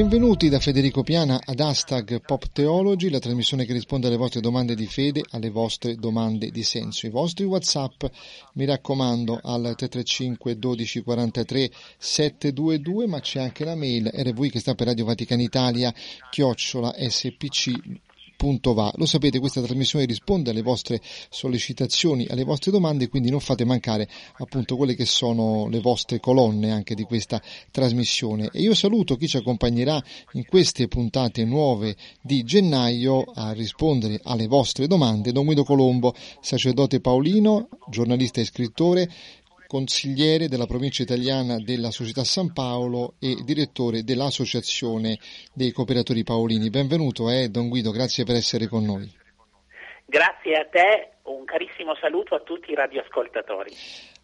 Benvenuti da Federico Piana ad Hashtag Pop Theology, la trasmissione che risponde alle vostre domande di fede, alle vostre domande di senso. I vostri WhatsApp, mi raccomando, al 335 12 43 722, ma c'è anche la mail rv che sta per Radio Vaticana Italia, chiocciola spc Va. Lo sapete, questa trasmissione risponde alle vostre sollecitazioni, alle vostre domande, quindi non fate mancare appunto quelle che sono le vostre colonne anche di questa trasmissione. E io saluto chi ci accompagnerà in queste puntate nuove di gennaio a rispondere alle vostre domande. Don Guido Colombo, sacerdote paolino, giornalista e scrittore, consigliere della provincia italiana della Società San Paolo e direttore dell'Associazione dei Cooperatori Paolini. Benvenuto eh, Don Guido, grazie per essere con noi. Grazie a te, un carissimo saluto a tutti i radioascoltatori.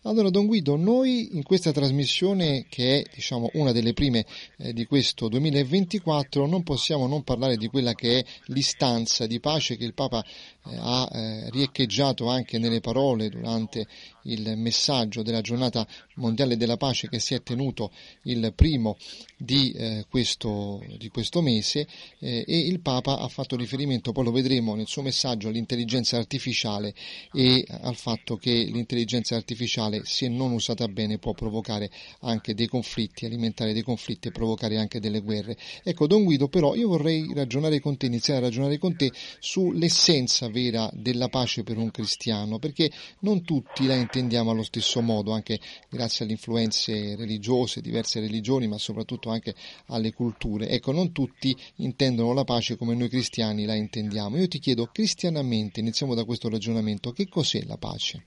Allora, Don Guido, noi in questa trasmissione, che è diciamo, una delle prime eh, di questo 2024, non possiamo non parlare di quella che è l'istanza di pace che il Papa eh, ha eh, riecheggiato anche nelle parole durante il messaggio della giornata mondiale della pace che si è tenuto il primo di, eh, questo, di questo, mese eh, e il Papa ha fatto riferimento, poi lo vedremo nel suo messaggio, all'intelligenza artificiale e al fatto che l'intelligenza artificiale se non usata bene può provocare anche dei conflitti, alimentare dei conflitti e provocare anche delle guerre. Ecco Don Guido però io vorrei ragionare con te, iniziare a ragionare con te sull'essenza vera della pace per un cristiano perché non tutti la intendiamo allo stesso modo, anche grazie alle influenze religiose, diverse religioni, ma soprattutto anche alle culture. Ecco, non tutti intendono la pace come noi cristiani la intendiamo. Io ti chiedo, cristianamente, iniziamo da questo ragionamento, che cos'è la pace?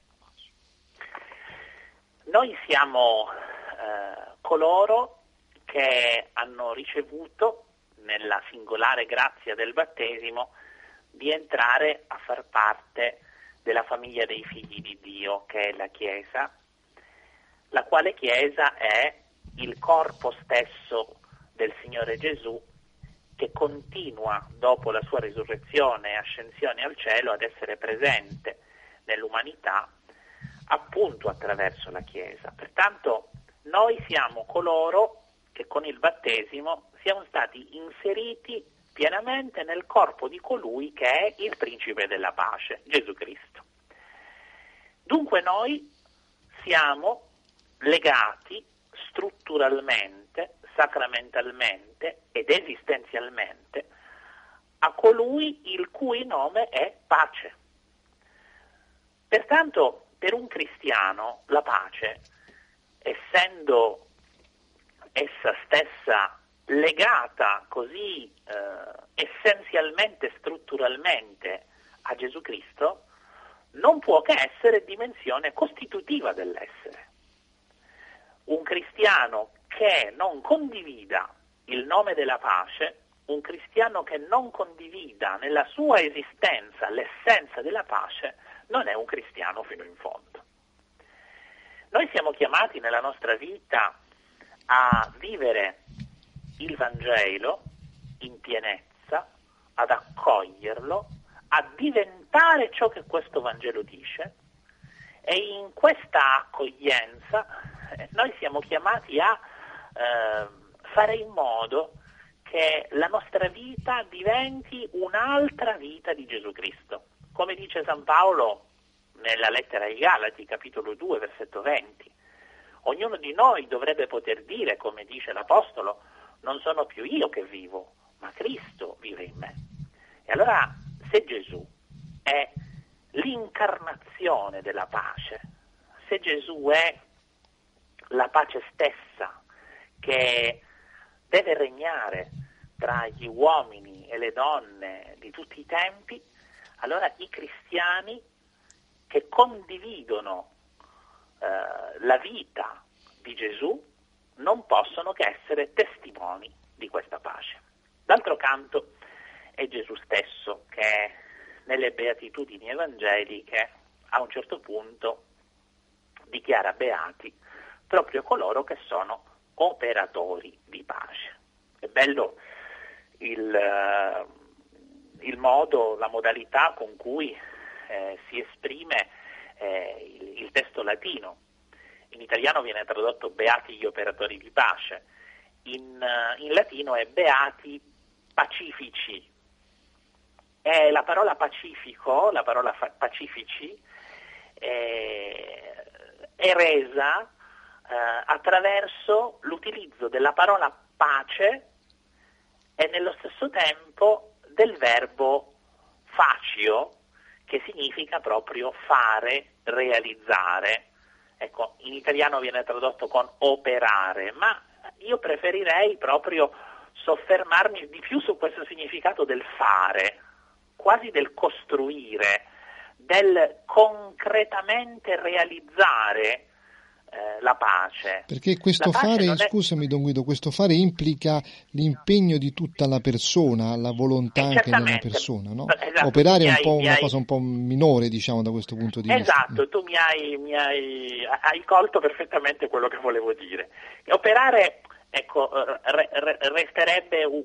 Noi siamo eh, coloro che hanno ricevuto nella singolare grazia del battesimo di entrare a far parte della famiglia dei figli di Dio, che è la Chiesa, la quale Chiesa è il corpo stesso del Signore Gesù che continua dopo la sua risurrezione e ascensione al cielo ad essere presente nell'umanità appunto attraverso la Chiesa. Pertanto noi siamo coloro che con il battesimo siamo stati inseriti pienamente nel corpo di colui che è il principe della pace, Gesù Cristo. Dunque noi siamo legati strutturalmente, sacramentalmente ed esistenzialmente a colui il cui nome è pace. Pertanto per un cristiano la pace, essendo essa stessa legata così eh, essenzialmente, strutturalmente a Gesù Cristo, non può che essere dimensione costitutiva dell'essere. Un cristiano che non condivida il nome della pace, un cristiano che non condivida nella sua esistenza l'essenza della pace, non è un cristiano fino in fondo. Noi siamo chiamati nella nostra vita a vivere il Vangelo in pienezza, ad accoglierlo, a diventare ciò che questo Vangelo dice e in questa accoglienza eh, noi siamo chiamati a eh, fare in modo che la nostra vita diventi un'altra vita di Gesù Cristo. Come dice San Paolo nella lettera ai Galati, capitolo 2, versetto 20, ognuno di noi dovrebbe poter dire, come dice l'Apostolo, non sono più io che vivo, ma Cristo vive in me. E allora, se Gesù è l'incarnazione della pace, se Gesù è la pace stessa che deve regnare tra gli uomini e le donne di tutti i tempi, allora i cristiani che condividono eh, la vita di Gesù non possono che essere testimoni di questa pace. D'altro canto è Gesù stesso che nelle beatitudini evangeliche a un certo punto dichiara beati proprio coloro che sono operatori di pace. È bello il, eh, il modo, la modalità con cui eh, si esprime eh, il, il, testo latino. In italiano viene tradotto beati gli operatori di pace, in, uh, in latino è beati pacifici. E la parola pacifico, la parola fa- pacifici, è, è resa eh, attraverso l'utilizzo della parola pace e nello stesso tempo del verbo facio, che significa proprio fare, realizzare. Ecco, in italiano viene tradotto con operare, ma io preferirei proprio soffermarmi di più su questo significato del fare, quasi del costruire, del concretamente realizzare eh, la pace. Perché questo fare, è... scusami Don Guido, questo fare implica l'impegno di tutta la persona, la volontà eh, anche della persona, no? esatto, Operare è un po' una hai... cosa un po' minore, diciamo, da questo punto di esatto, vista. Esatto, tu mi hai, mi hai, hai colto perfettamente quello che volevo dire. Operare, ecco, re, re, resterebbe un,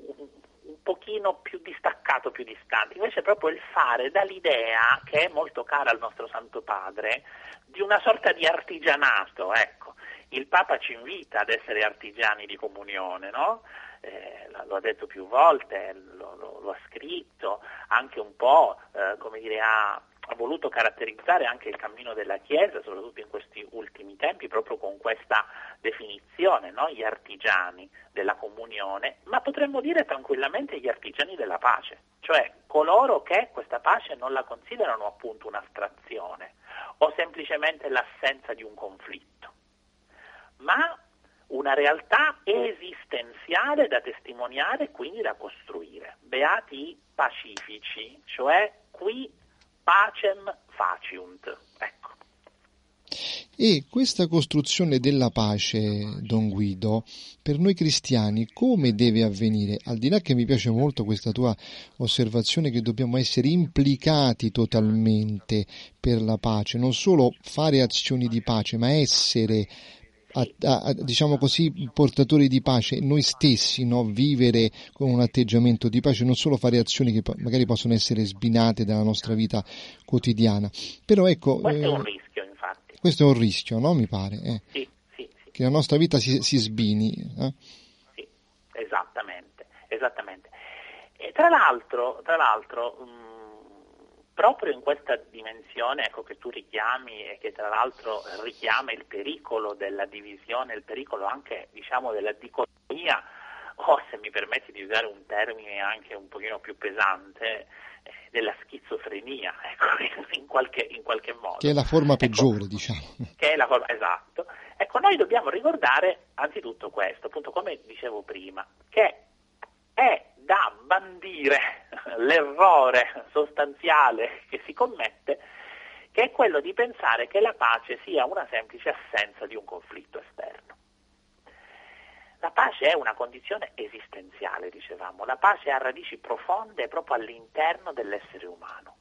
un pochino più distaccato, più distante. Invece proprio il fare dà l'idea, che è molto cara al nostro Santo Padre, di una sorta di artigianato, ecco. Il Papa ci invita ad essere artigiani di comunione, no? eh, lo ha detto più volte, lo, lo, lo ha scritto, anche un po', eh, come dire, ha, ha, voluto caratterizzare anche il cammino della Chiesa, soprattutto in questi ultimi tempi, proprio con questa definizione, no? gli artigiani della comunione, ma potremmo dire tranquillamente gli artigiani della pace, cioè coloro che questa pace non la considerano appunto un'astrazione o semplicemente l'assenza di un conflitto, ma una realtà esistenziale da testimoniare e quindi da costruire. Beati pacifici, cioè qui pacem faciunt. Ecco. E questa costruzione della pace, Don Guido, per noi cristiani come deve avvenire? Al di là che mi piace molto questa tua osservazione che dobbiamo essere implicati totalmente per la pace, non solo fare azioni di pace, ma essere a, a, diciamo così, portatori di pace, noi stessi, no? vivere con un atteggiamento di pace, non solo fare azioni che magari possono essere sbinate dalla nostra vita quotidiana. Però ecco, questo eh, è un rischio, infatti. Questo è un rischio, no? Mi pare. Eh? Sì, sì, sì. Che la nostra vita si, si sbini. Eh? Sì, esattamente, esattamente. E tra l'altro, tra l'altro mh, mm, proprio in questa dimensione ecco, che tu richiami e che tra l'altro richiama il pericolo della divisione, il pericolo anche diciamo, della dicotomia o se mi permetti di usare un termine anche un pochino più pesante, eh, della schizofrenia, ecco, in, qualche, in, qualche, modo. Che è la forma ecco, peggiore, diciamo. Che è la forma, esatto. Ecco, noi dobbiamo ricordare anzitutto questo, appunto come dicevo prima, che è da bandire l'errore sostanziale che si commette, che è quello di pensare che la pace sia una semplice assenza di un conflitto esterno. La pace è una condizione esistenziale, dicevamo, la pace ha radici profonde proprio all'interno dell'essere umano.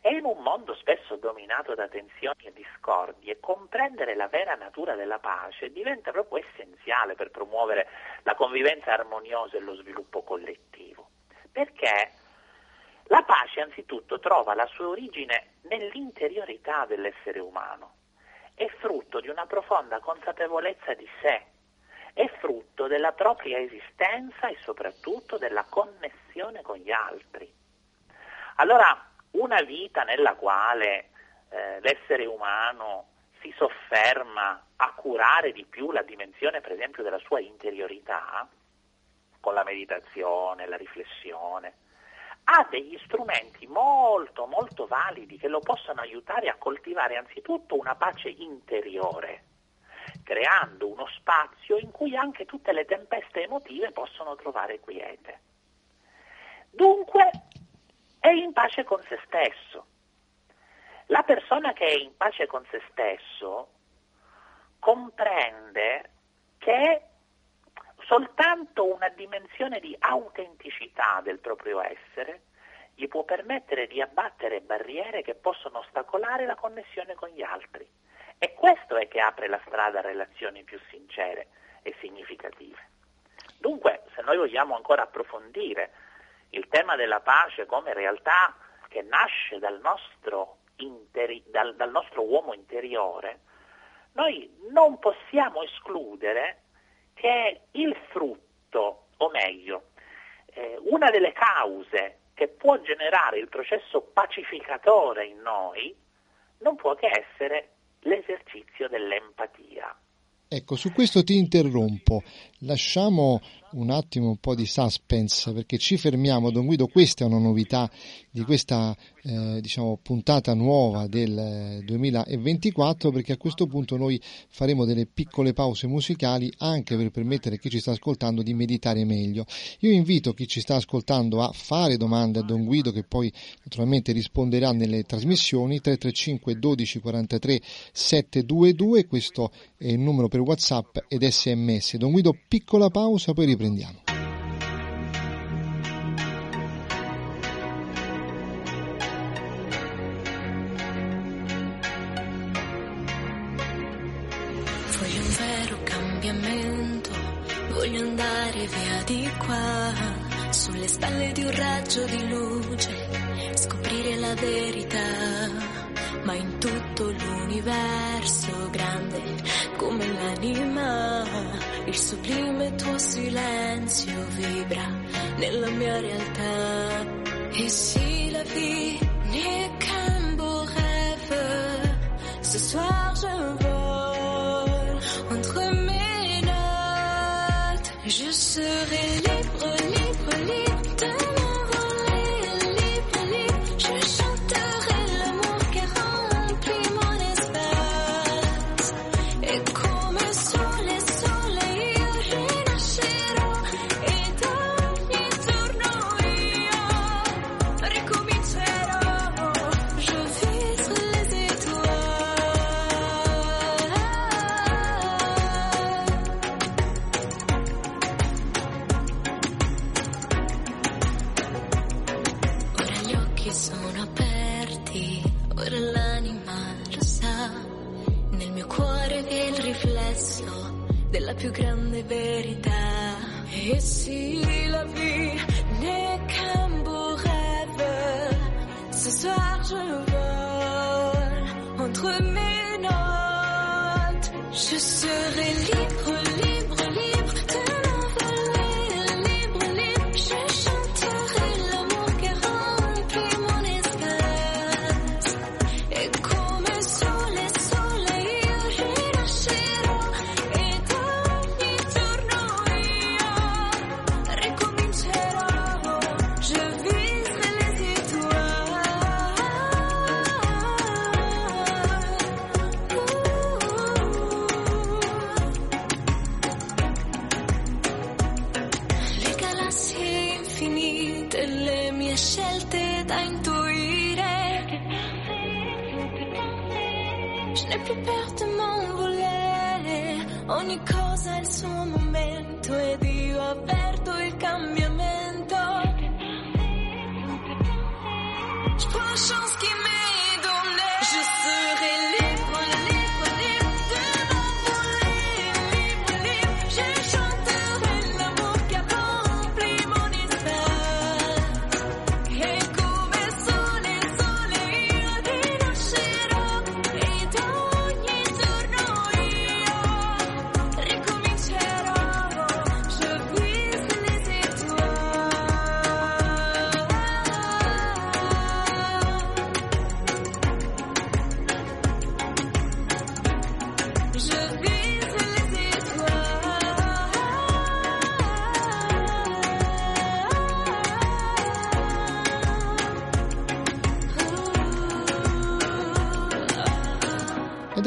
E in un mondo spesso dominato da tensioni e discordie, comprendere la vera natura della pace diventa proprio essenziale per promuovere la convivenza armoniosa e lo sviluppo collettivo. Perché la pace anzitutto trova la sua origine nell'interiorità dell'essere umano, è frutto di una profonda consapevolezza di sé, è frutto della propria esistenza e soprattutto della connessione con gli altri. Allora, una vita nella quale eh, l'essere umano si sofferma a curare di più la dimensione, per esempio, della sua interiorità, con la meditazione, la riflessione, ha degli strumenti molto, molto validi che lo possono aiutare a coltivare anzitutto una pace interiore, creando uno spazio in cui anche tutte le tempeste emotive possono trovare quiete. Dunque, è in pace con se stesso. La persona che è in pace con se stesso comprende che soltanto una dimensione di autenticità del proprio essere gli può permettere di abbattere barriere che possono ostacolare la connessione con gli altri E questo è che apre la strada a relazioni più sincere e significative. Dunque, se noi vogliamo ancora approfondire il tema della pace come realtà che nasce dal nostro, interi- dal, dal nostro uomo interiore, noi non possiamo escludere che il frutto, o meglio, eh, una delle cause che può generare il processo pacificatore in noi non può che essere l'esercizio dell'empatia. Ecco, su questo ti interrompo. Lasciamo un attimo un po' di suspense perché ci fermiamo. Don Guido, questa è una novità di questa eh, diciamo, puntata nuova del 2024 perché a questo punto noi faremo delle piccole pause musicali anche per permettere a chi ci sta ascoltando di meditare meglio. Io invito chi ci sta ascoltando a fare domande a Don Guido che poi naturalmente risponderà nelle trasmissioni 335 12 43 722 questo è il numero per Whatsapp ed SMS. Don Guido, piccola pausa poi riprendiamo.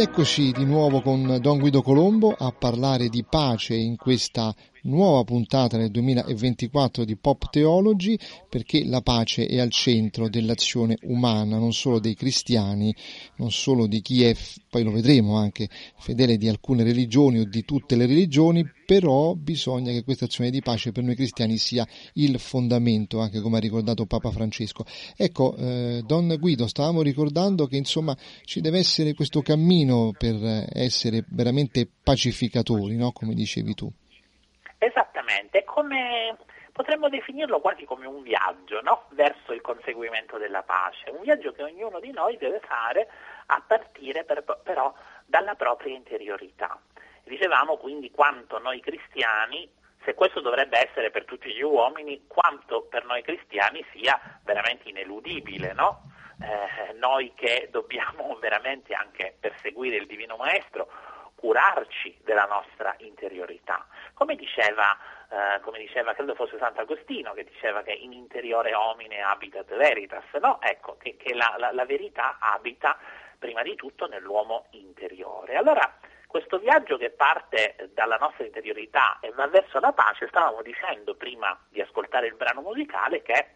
Ed eccoci di nuovo con Don Guido Colombo a parlare di pace in questa nuova puntata nel 2024 di Pop Theology perché la pace è al centro dell'azione umana, non solo dei cristiani, non solo di chi è, poi lo vedremo anche, fedele di alcune religioni o di tutte le religioni, però bisogna che questa azione di pace per noi cristiani sia il fondamento, anche come ha ricordato Papa Francesco. Ecco, eh, Don Guido, stavamo ricordando che insomma ci deve essere questo cammino per essere veramente pacificatori, no? come dicevi tu. Esattamente, come potremmo definirlo quasi come un viaggio no? verso il conseguimento della pace, un viaggio che ognuno di noi deve fare a partire per, però dalla propria interiorità. Dicevamo quindi quanto noi cristiani, se questo dovrebbe essere per tutti gli uomini, quanto per noi cristiani sia veramente ineludibile, no? eh, noi che dobbiamo veramente anche perseguire il Divino Maestro, curarci della nostra interiorità. Come diceva, eh, come diceva, credo fosse Sant'Agostino, che diceva che in interiore homine habitat veritas, no? Ecco, che, che la, la, la verità abita prima di tutto nell'uomo interiore. Allora, questo viaggio che parte dalla nostra interiorità e va verso la pace, stavamo dicendo prima di ascoltare il brano musicale, che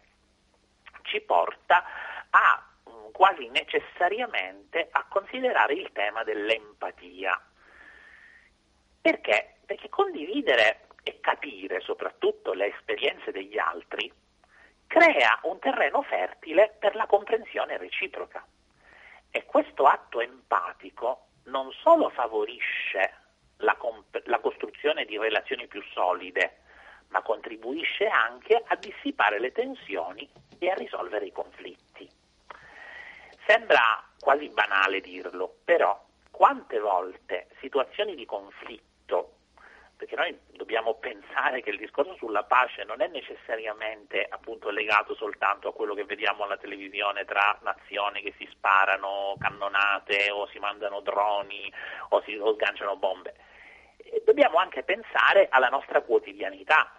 ci porta a quasi necessariamente a considerare il tema dell'empatia. Perché? Perché condividere e capire soprattutto le esperienze degli altri crea un terreno fertile per la comprensione reciproca. E questo atto empatico non solo favorisce la, comp- la costruzione di relazioni più solide, ma contribuisce anche a dissipare le tensioni e a risolvere i conflitti. Sembra quasi banale dirlo, però quante volte situazioni di conflitto, perché noi dobbiamo pensare che il discorso sulla pace non è necessariamente appunto legato soltanto a quello che vediamo alla televisione tra nazioni che si sparano cannonate o si mandano droni o si o sganciano bombe. Dobbiamo anche pensare alla nostra quotidianità,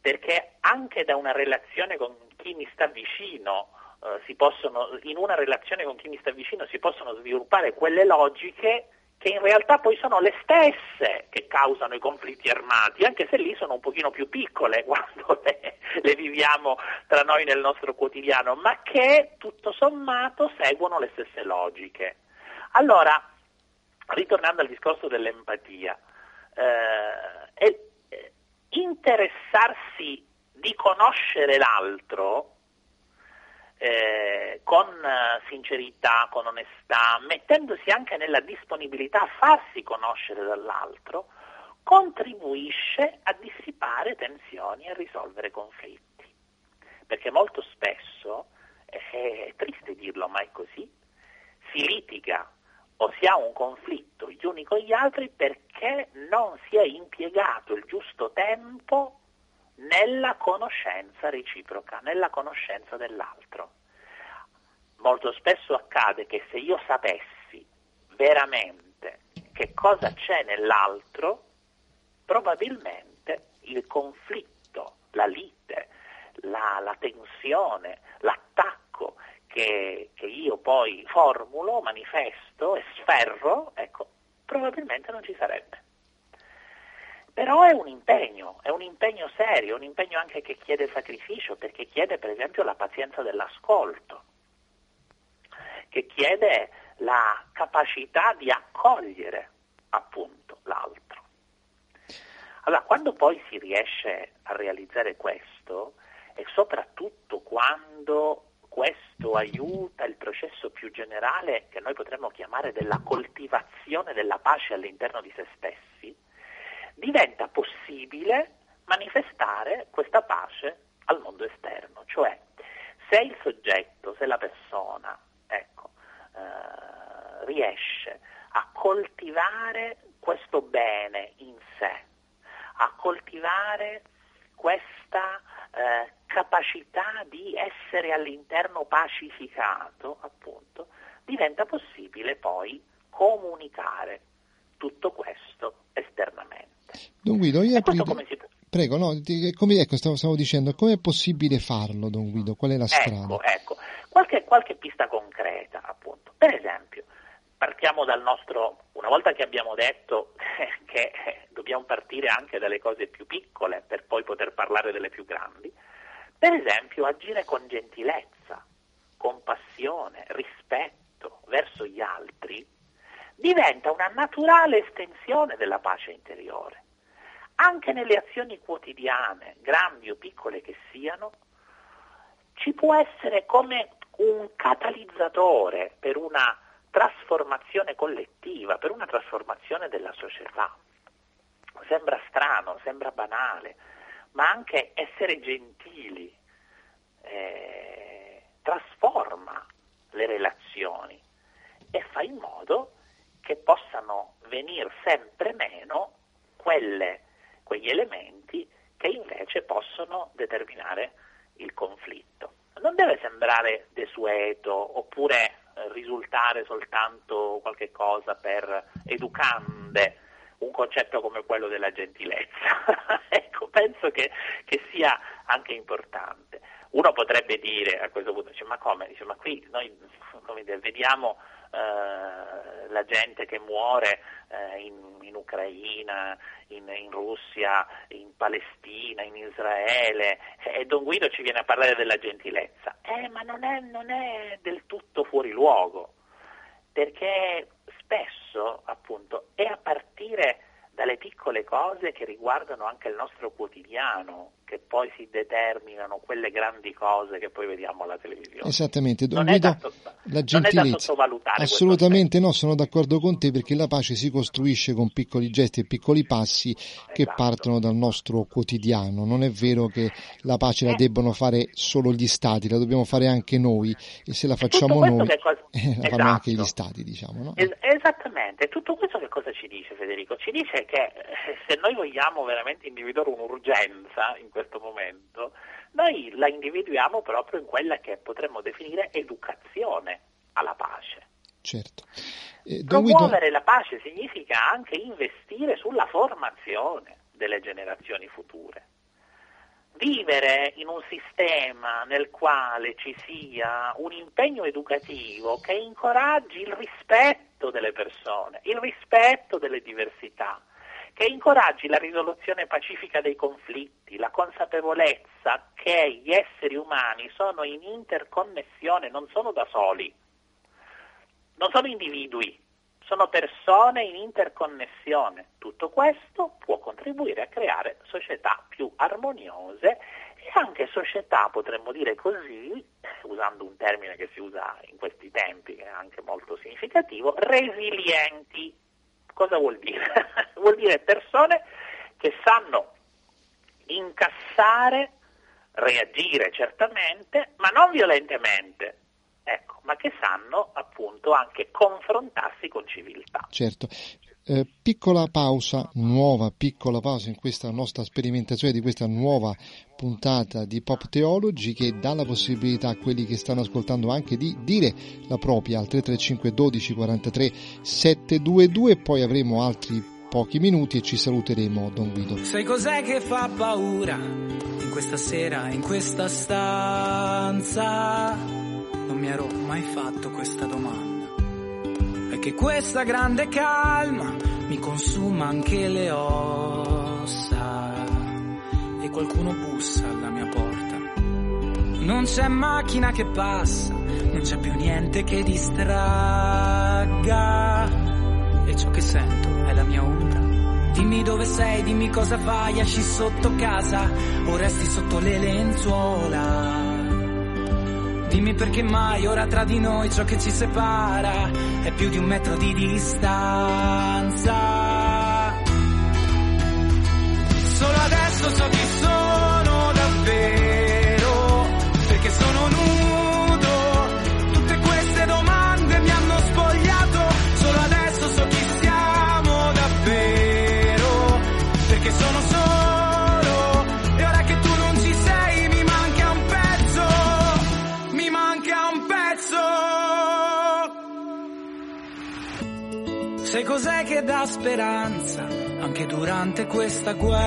perché anche da una relazione con chi mi sta vicino Uh, possono, in una relazione con chi mi sta vicino si possono sviluppare quelle logiche che in realtà poi sono le stesse che causano i conflitti armati, anche se lì sono un pochino più piccole quando le, le viviamo tra noi nel nostro quotidiano, ma che tutto sommato seguono le stesse logiche. Allora, ritornando al discorso dell'empatia, eh, interessarsi di conoscere l'altro eh, con sincerità, con onestà, mettendosi anche nella disponibilità a farsi conoscere dall'altro, contribuisce a dissipare tensioni e a risolvere conflitti. Perché molto spesso, eh, è triste dirlo, ma è così, si litiga o si ha un conflitto gli uni con gli altri perché non si è impiegato il giusto tempo nella conoscenza reciproca, nella conoscenza dell'altro. Molto spesso accade che se io sapessi veramente che cosa c'è nell'altro, probabilmente il conflitto, la lite, la, la tensione, l'attacco che, che io poi formulo, manifesto e sferro, ecco, probabilmente non ci sarebbe. Però è un impegno, è un impegno serio, un impegno anche che chiede sacrificio, perché chiede per esempio la pazienza dell'ascolto, che chiede la capacità di accogliere appunto l'altro. Allora, quando poi si riesce a realizzare questo, e soprattutto quando questo aiuta il processo più generale che noi potremmo chiamare della coltivazione della pace all'interno di se stessi, diventa possibile manifestare questa pace al mondo esterno, cioè se il soggetto, se la persona, ecco, eh, riesce a coltivare questo bene in sé, a coltivare questa eh, capacità di essere all'interno pacificato, appunto, diventa possibile poi comunicare tutto questo esternamente. Don Guido, io apri... Prego, no, come, ecco, stavo, stavo dicendo, come è possibile farlo, Don Guido? Qual è la strada? Ecco, ecco. Qualche, qualche pista concreta, appunto. Per esempio, partiamo dal nostro, una volta che abbiamo detto che dobbiamo partire anche dalle cose più piccole per poi poter parlare delle più grandi, per esempio agire con gentilezza, compassione, rispetto verso gli altri, diventa una naturale estensione della pace interiore. Anche nelle azioni quotidiane, grandi o piccole che siano, ci può essere come un catalizzatore per una trasformazione collettiva, per una trasformazione della società. Sembra strano, sembra banale, ma anche essere gentili eh, trasforma le relazioni e fa in modo che possano venire sempre meno quelle, quegli elementi che invece possono determinare il conflitto. Non deve sembrare desueto oppure eh, risultare soltanto qualche cosa per educande un concetto come quello della gentilezza. ecco, penso che, che, sia anche importante. Uno potrebbe dire a questo punto, dice, ma come? Dice, ma qui noi dire, vediamo eh, la gente che muore eh, in, in, Ucraina, in, in, Russia, in Palestina, in Israele e Don Guido ci viene a parlare della gentilezza. Eh, ma non è, non è del tutto fuori luogo, perché spesso appunto è a partire dalle piccole cose che riguardano anche il nostro quotidiano, che poi si determinano quelle grandi cose che poi vediamo alla televisione. Esattamente, Don Guido, da, la gentilezza. Assolutamente no, sono d'accordo con te perché la pace si costruisce con piccoli gesti e piccoli passi che Esatto. partono dal nostro quotidiano. Non è vero che la pace la Eh. debbano fare solo gli stati, la dobbiamo fare anche noi e se la facciamo noi che cosa- la fanno anche gli Esatto. stati, diciamo, no? Es- esattamente, tutto questo che cosa ci dice Federico? Ci dice che eh, se noi vogliamo veramente individuare un'urgenza in questo momento, noi la individuiamo proprio in quella che potremmo definire educazione alla pace. Certo. Eh, Promuovere la pace significa anche investire sulla formazione delle generazioni future. Vivere in un sistema nel quale ci sia un impegno educativo che incoraggi il rispetto delle persone, il rispetto delle diversità, che incoraggi la risoluzione pacifica dei conflitti, la consapevolezza che gli esseri umani sono in interconnessione, non sono da soli non sono individui, sono persone in interconnessione. Tutto questo può contribuire a creare società più armoniose e anche società, potremmo dire così, usando un termine che si usa in questi tempi, che è anche molto significativo, resilienti. Cosa vuol dire? vuol dire persone che sanno incassare, reagire certamente, ma non violentemente, ecco, ma che sanno appunto anche confrontarsi con civiltà. certo. Eh, piccola pausa, nuova piccola pausa in questa nostra sperimentazione di questa nuova puntata di Pop Theology che dà la possibilità a quelli che stanno ascoltando anche di dire la propria al 335 12 43 722 e poi avremo altri pochi minuti e ci saluteremo Don Guido. Sai cos'è che fa paura in questa sera, in questa stanza? Non mi ero mai fatto questa domanda. Che questa grande calma mi consuma anche le ossa. E qualcuno bussa alla mia porta. Non c'è macchina che passa, non c'è più niente che distragga. E ciò che sento è la mia ombra. Dimmi dove sei, dimmi cosa fai, esci sotto casa o resti sotto le lenzuola. Dimmi perché mai ora tra di noi ciò che ci separa è più di un metro di distanza. Solo adesso so chi Sai cos'è che dà speranza anche durante questa guerra?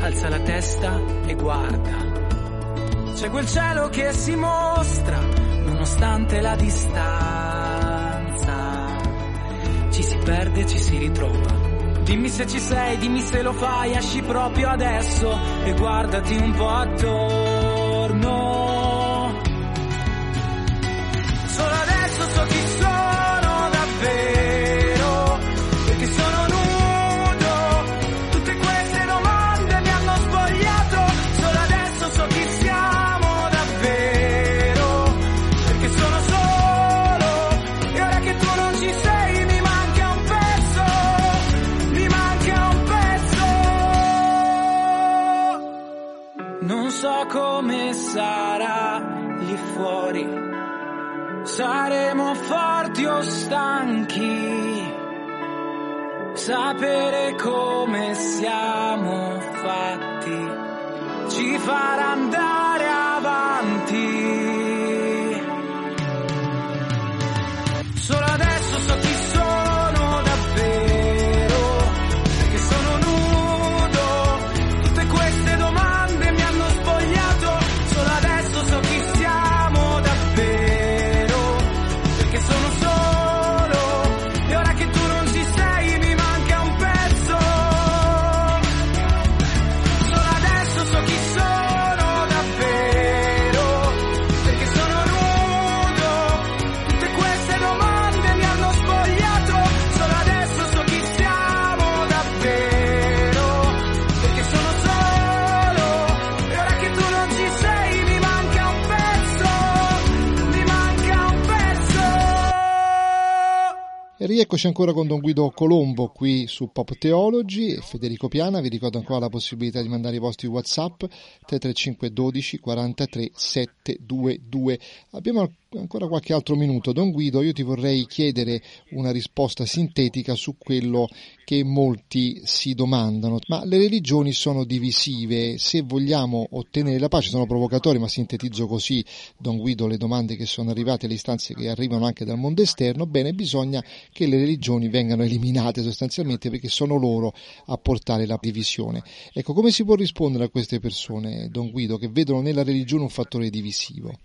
Alza la testa e guarda. C'è quel cielo che si mostra nonostante la distanza. Ci si perde e ci si ritrova. Dimmi se ci sei, dimmi se lo fai, esci proprio adesso e guardati un po' attorno sarà lì fuori. Saremo forti o stanchi? Sapere come siamo fatti ci farà andare rieccoci ancora con Don Guido Colombo qui su Pop Theology e Federico Piana. Vi ricordo ancora la possibilità di mandare i vostri WhatsApp 335 12 43 722. Abbiamo ancora qualche altro minuto. Don Guido, io ti vorrei chiedere una risposta sintetica su quello che molti si domandano. Ma le religioni sono divisive, se vogliamo ottenere la pace sono provocatori, ma sintetizzo così, Don Guido, le domande che sono arrivate, le istanze che arrivano anche dal mondo esterno, bene, bisogna che le religioni vengano eliminate sostanzialmente perché sono loro a portare la divisione. Ecco, come si può rispondere a queste persone, Don Guido, che vedono nella religione un fattore divisivo?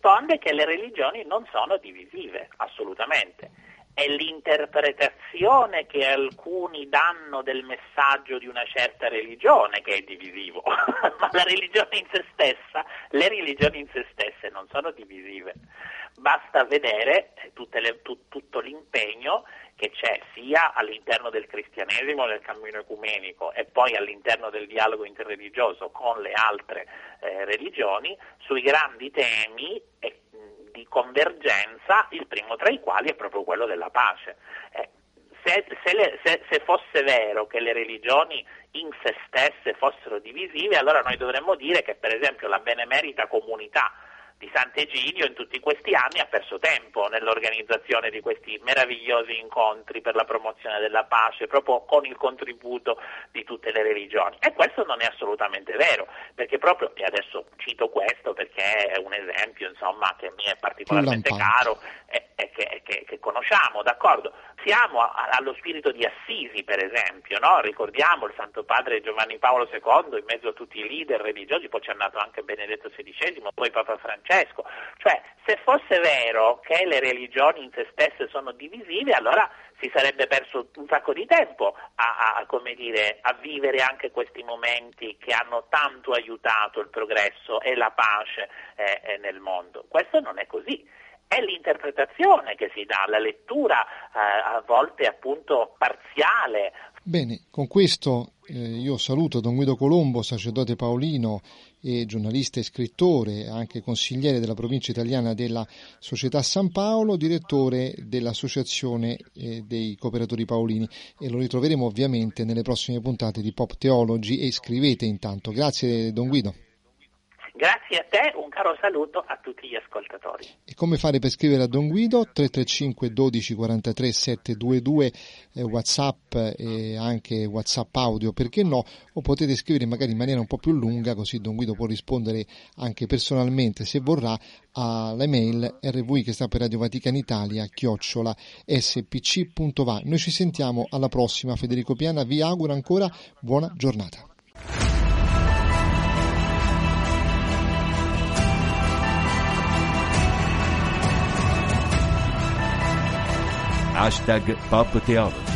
Risponde che le religioni non sono divisive, assolutamente. È l'interpretazione che alcuni danno del messaggio di una certa religione che è divisivo, ma la religione in se stessa, le religioni in se stesse non sono divisive. Basta vedere le, tu, tutto l'impegno che c'è sia all'interno del cristianesimo nel cammino ecumenico e poi all'interno del dialogo interreligioso con le altre eh, religioni sui grandi temi eh, di convergenza, il primo tra i quali è proprio quello della pace. Eh, se, se, le, se, se, fosse vero che le religioni in se stesse fossero divisive, allora noi dovremmo dire che per esempio la benemerita comunità di Sant'Egidio in tutti questi anni ha perso tempo nell'organizzazione di questi meravigliosi incontri per la promozione della pace, proprio con il contributo di tutte le religioni. E questo non è assolutamente vero, perché proprio, e adesso cito questo perché è un esempio insomma, che mi è particolarmente caro e, e che, che, che, conosciamo, d'accordo? Siamo a, allo spirito di Assisi, per esempio, no? ricordiamo il Santo Padre Giovanni Paolo II in mezzo a tutti i leader religiosi, poi c'è andato anche Benedetto XVI, poi Papa Francesco Francesco. Cioè, se fosse vero che le religioni in se stesse sono divisive, allora si sarebbe perso un sacco di tempo a, a, come dire, a vivere anche questi momenti che hanno tanto aiutato il progresso e la pace eh, nel mondo. Questo non è così. È l'interpretazione che si dà, la lettura eh, a volte appunto parziale. Bene, con questo eh, io saluto Don Guido Colombo, sacerdote paolino e giornalista e scrittore, anche consigliere della provincia italiana della Società San Paolo, direttore dell'Associazione eh, dei Cooperatori Paolini e lo ritroveremo ovviamente nelle prossime puntate di Pop Theology e scrivete intanto. Grazie Don Guido. Grazie a te, un caro saluto a tutti gli ascoltatori. E come fare per scrivere a Don Guido? 335 12 43 722 eh, Whatsapp e anche Whatsapp audio, perché no? O potete scrivere magari in maniera un po' più lunga, così Don Guido può rispondere anche personalmente se vorrà all'email rvi che sta per Radio Vaticana Italia chiocciola spc.va. Noi ci sentiamo alla prossima. Federico Piana vi augura ancora buona giornata. Hashtag Pop Theology.